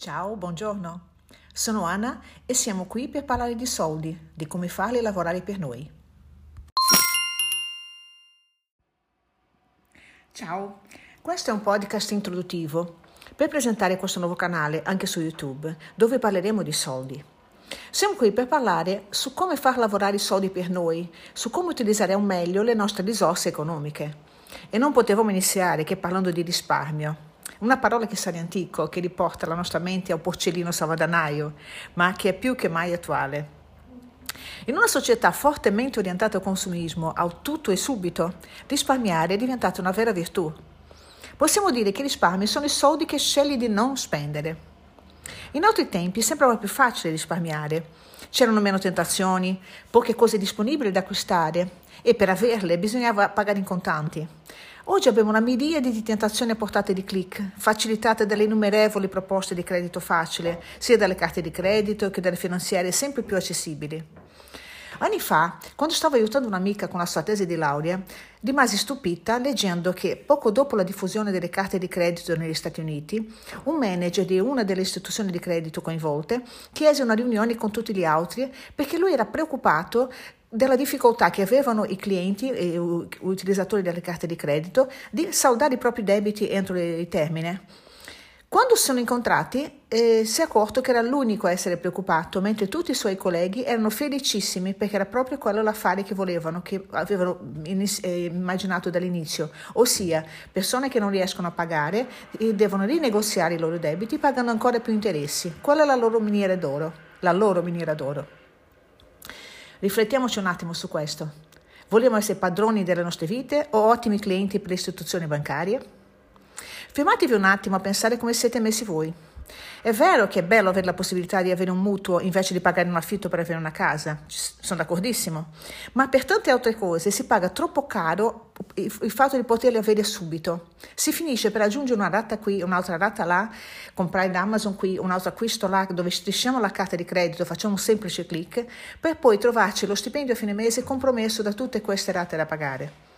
Ciao, buongiorno. Sono Anna e siamo qui per parlare di soldi, di come farli lavorare per noi. Ciao, questo è un podcast introduttivo per presentare questo nuovo canale anche su YouTube, dove parleremo di soldi. Siamo qui per parlare su come far lavorare i soldi per noi, su come utilizzare al meglio le nostre risorse economiche. E non potevamo iniziare che parlando di risparmio, una parola che sa di antico, che riporta la nostra mente a un porcellino salvadanaio, ma che è più che mai attuale. In una società fortemente orientata al consumismo, al tutto e subito, risparmiare è diventata una vera virtù. Possiamo dire che i risparmi sono i soldi che scegli di non spendere. In altri tempi sembrava più facile risparmiare. C'erano meno tentazioni, poche cose disponibili da acquistare e per averle bisognava pagare in contanti. Oggi abbiamo una miriade di tentazioni a portata di clic, facilitate dalle innumerevoli proposte di credito facile, sia dalle carte di credito che dalle finanziarie sempre più accessibili. Anni fa, quando stavo aiutando un'amica con la sua tesi di laurea, rimasi stupita leggendo che poco dopo la diffusione delle carte di credito negli Stati Uniti, un manager di una delle istituzioni di credito coinvolte chiese una riunione con tutti gli altri perché lui era preoccupato della difficoltà che avevano i clienti e gli utilizzatori delle carte di credito di saldare i propri debiti entro il termine. Quando si sono incontrati eh, si è accorto che era l'unico a essere preoccupato, mentre tutti i suoi colleghi erano felicissimi perché era proprio quello l'affare che volevano, che avevano iniz- eh, immaginato dall'inizio, ossia persone che non riescono a pagare e devono rinegoziare i loro debiti, pagano ancora più interessi. Quella è la loro miniera d'oro, la loro miniera d'oro. Riflettiamoci un attimo su questo. Vogliamo essere padroni delle nostre vite o ottimi clienti per le istituzioni bancarie? Fermatevi un attimo a pensare come siete messi voi. È vero che è bello avere la possibilità di avere un mutuo invece di pagare un affitto per avere una casa, sono d'accordissimo, ma per tante altre cose si paga troppo caro il fatto di poterli avere subito. Si finisce per aggiungere una rata qui, un'altra rata là, comprare da Amazon qui, un altro acquisto là, dove strisciamo la carta di credito, facciamo un semplice clic, per poi trovarci lo stipendio a fine mese compromesso da tutte queste rate da pagare.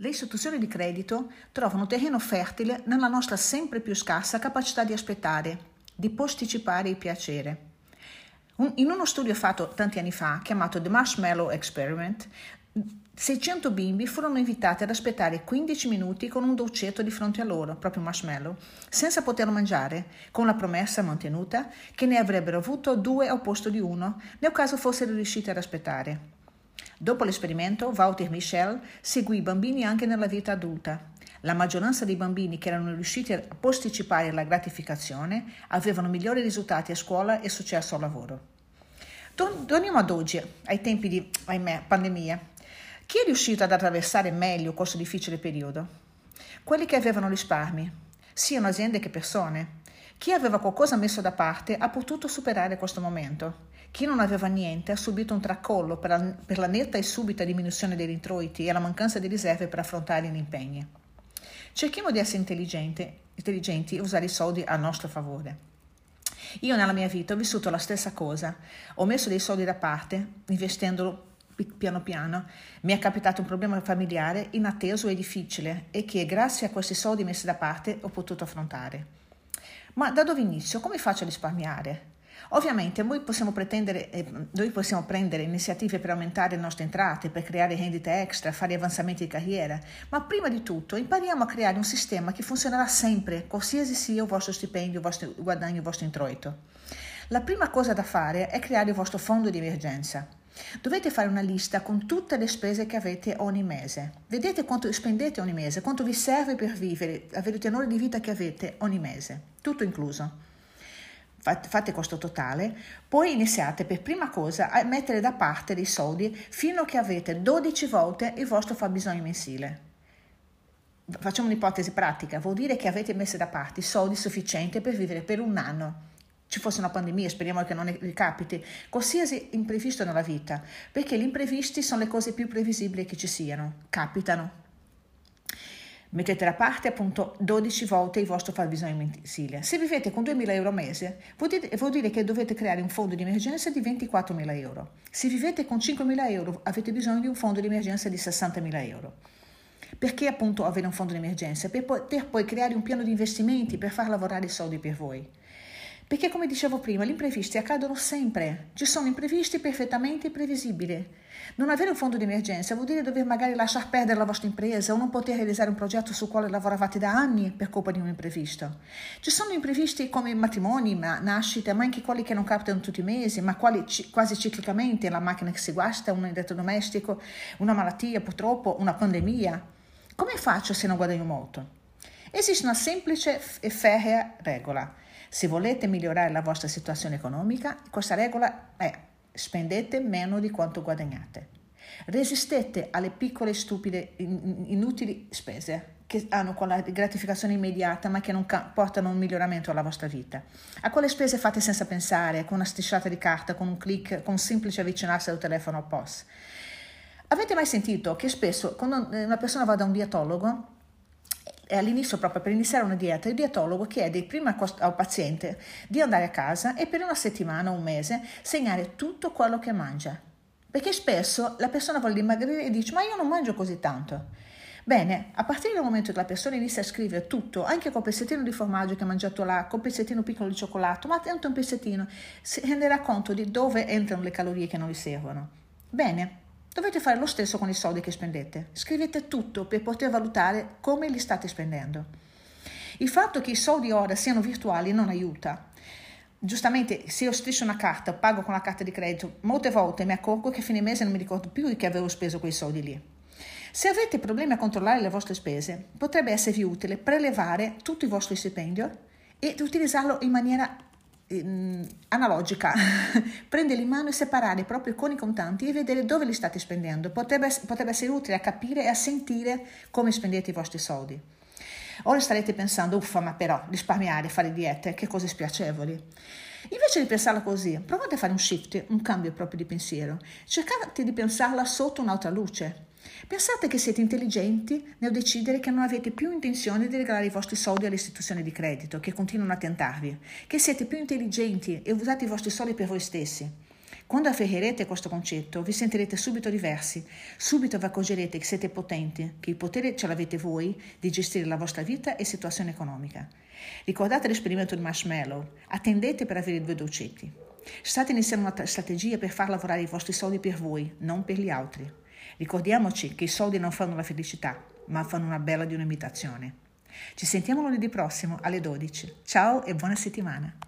Le istituzioni di credito trovano terreno fertile nella nostra sempre più scarsa capacità di aspettare, di posticipare il piacere. Un, in uno studio fatto tanti anni fa, chiamato The Marshmallow Experiment, 600 bimbi furono invitati ad aspettare 15 minuti con un dolcetto di fronte a loro, proprio marshmallow, senza poterlo mangiare, con la promessa mantenuta che ne avrebbero avuto due al posto di uno, nel caso fossero riusciti ad aspettare. Dopo l'esperimento, Walter Michel seguì i bambini anche nella vita adulta. La maggioranza dei bambini che erano riusciti a posticipare la gratificazione avevano migliori risultati a scuola e successo al lavoro. Torniamo ad oggi, ai tempi di, ahimè, pandemia. Chi è riuscito ad attraversare meglio questo difficile periodo? Quelli che avevano risparmi, siano aziende che persone. Chi aveva qualcosa messo da parte ha potuto superare questo momento. Chi non aveva niente ha subito un tracollo per la, per la netta e subita diminuzione degli introiti e la mancanza di riserve per affrontare gli impegni. Cerchiamo di essere intelligenti, e usare i soldi a nostro favore. Io nella mia vita ho vissuto la stessa cosa, ho messo dei soldi da parte, investendolo piano piano, mi è capitato un problema familiare inatteso e difficile e che grazie a questi soldi messi da parte ho potuto affrontare. Ma da dove inizio? Come faccio a risparmiare? Ovviamente noi possiamo, eh, noi possiamo, prendere iniziative per aumentare le nostre entrate, per creare rendite extra, fare avanzamenti di carriera, ma prima di tutto impariamo a creare un sistema che funzionerà sempre, qualsiasi sia il vostro stipendio, il vostro guadagno, il vostro introito. La prima cosa da fare è creare il vostro fondo di emergenza. Dovete fare una lista con tutte le spese che avete ogni mese. Vedete quanto spendete ogni mese, quanto vi serve per vivere, avere il tenore di vita che avete ogni mese, tutto incluso fate questo totale, poi iniziate per prima cosa a mettere da parte dei soldi fino a che avete 12 volte il vostro fabbisogno mensile. Facciamo un'ipotesi pratica, vuol dire che avete messo da parte soldi sufficienti per vivere per un anno. Ci fosse una pandemia, speriamo che non ricapiti, qualsiasi imprevisto nella vita, perché gli imprevisti sono le cose più previsibili che ci siano, capitano. Mettete da parte appunto 12 volte il vostro fabbisogno mensile. Se vivete con 2.000 euro al mese, vuol dire, vuol dire, che dovete creare un fondo di emergenza di 24.000 euro. Se vivete con 5.000 euro, avete bisogno di un fondo di emergenza di 60.000 euro. Perché appunto avere un fondo di emergenza? Per poter poi creare un piano di investimenti per far lavorare i soldi per voi. Perché come dicevo prima, gli imprevisti accadono sempre, ci sono imprevisti perfettamente previsibili. Non avere un fondo di emergenza vuol dire dover magari lasciar perdere la vostra impresa o non poter realizzare un progetto sul quale lavoravate da anni per colpa di un imprevisto. Ci sono imprevisti come matrimoni, ma nascite, ma anche quelli che non capitano tutti i mesi, ma quali quasi ciclicamente, la macchina che si guasta, un elettrodomestico, una malattia purtroppo, una pandemia. Come faccio se non guadagno molto? Esiste una semplice e ferrea regola. Se volete migliorare la vostra situazione economica, questa regola è spendete meno di quanto guadagnate. Resistete alle piccole, stupide, inutili spese che hanno quella gratificazione immediata ma che non portano un miglioramento alla vostra vita. A quelle spese fatte senza pensare, con una strisciata di carta, con un clic, con un semplice avvicinarsi al telefono al POS. Avete mai sentito che spesso quando una persona va da un dietologo all'inizio proprio per iniziare una dieta, il dietologo chiede prima al paziente di andare a casa e per una settimana o un mese segnare tutto quello che mangia. Perché spesso la persona vuole dimagrire e dice ma io non mangio così tanto. Bene, a partire dal momento che la persona inizia a scrivere tutto, anche col pezzettino di formaggio che ha mangiato là, col pezzettino piccolo di cioccolato, ma tanto un pezzettino, si renderà conto di dove entrano le calorie che non gli servono. Bene, Dovete fare lo stesso con i soldi che spendete. Scrivete tutto per poter valutare come li state spendendo. Il fatto che i soldi ora siano virtuali non aiuta. Giustamente, se io striscio una carta, pago con la carta di credito, molte volte mi accorgo che a fine mese non mi ricordo più che avevo speso quei soldi lì. Se avete problemi a controllare le vostre spese, potrebbe esservi utile prelevare tutto il vostro stipendio e utilizzarlo in maniera analogica, prenderli in mano e separare proprio con i contanti e vedere dove li state spendendo. Potrebbe, potrebbe essere utile a capire e a sentire come spendete i vostri soldi. Ora starete pensando, uffa, ma però risparmiare, fare diete, che cose spiacevoli. Invece di pensarla così, provate a fare un shift, un cambio proprio di pensiero. Cercate di pensarla sotto un'altra luce. Pensate che siete intelligenti nel decidere che non avete più intenzione di regalare i vostri soldi alle istituzioni di credito che continuano a tentarvi, che siete più intelligenti e usate i vostri soldi per voi stessi. Quando afferrerete questo concetto, vi sentirete subito diversi, subito vi accorgerete che siete potenti, che il potere ce l'avete voi di gestire la vostra vita e situazione economica. Ricordate l'esperimento di Marshmallow, attendete per avere due dolcetti. State iniziando una strategia per far lavorare i vostri soldi per voi, non per gli altri. Ricordiamoci che i soldi non fanno la felicità, ma fanno una bella di un'imitazione. Ci sentiamo lunedì prossimo alle 12. Ciao e buona settimana.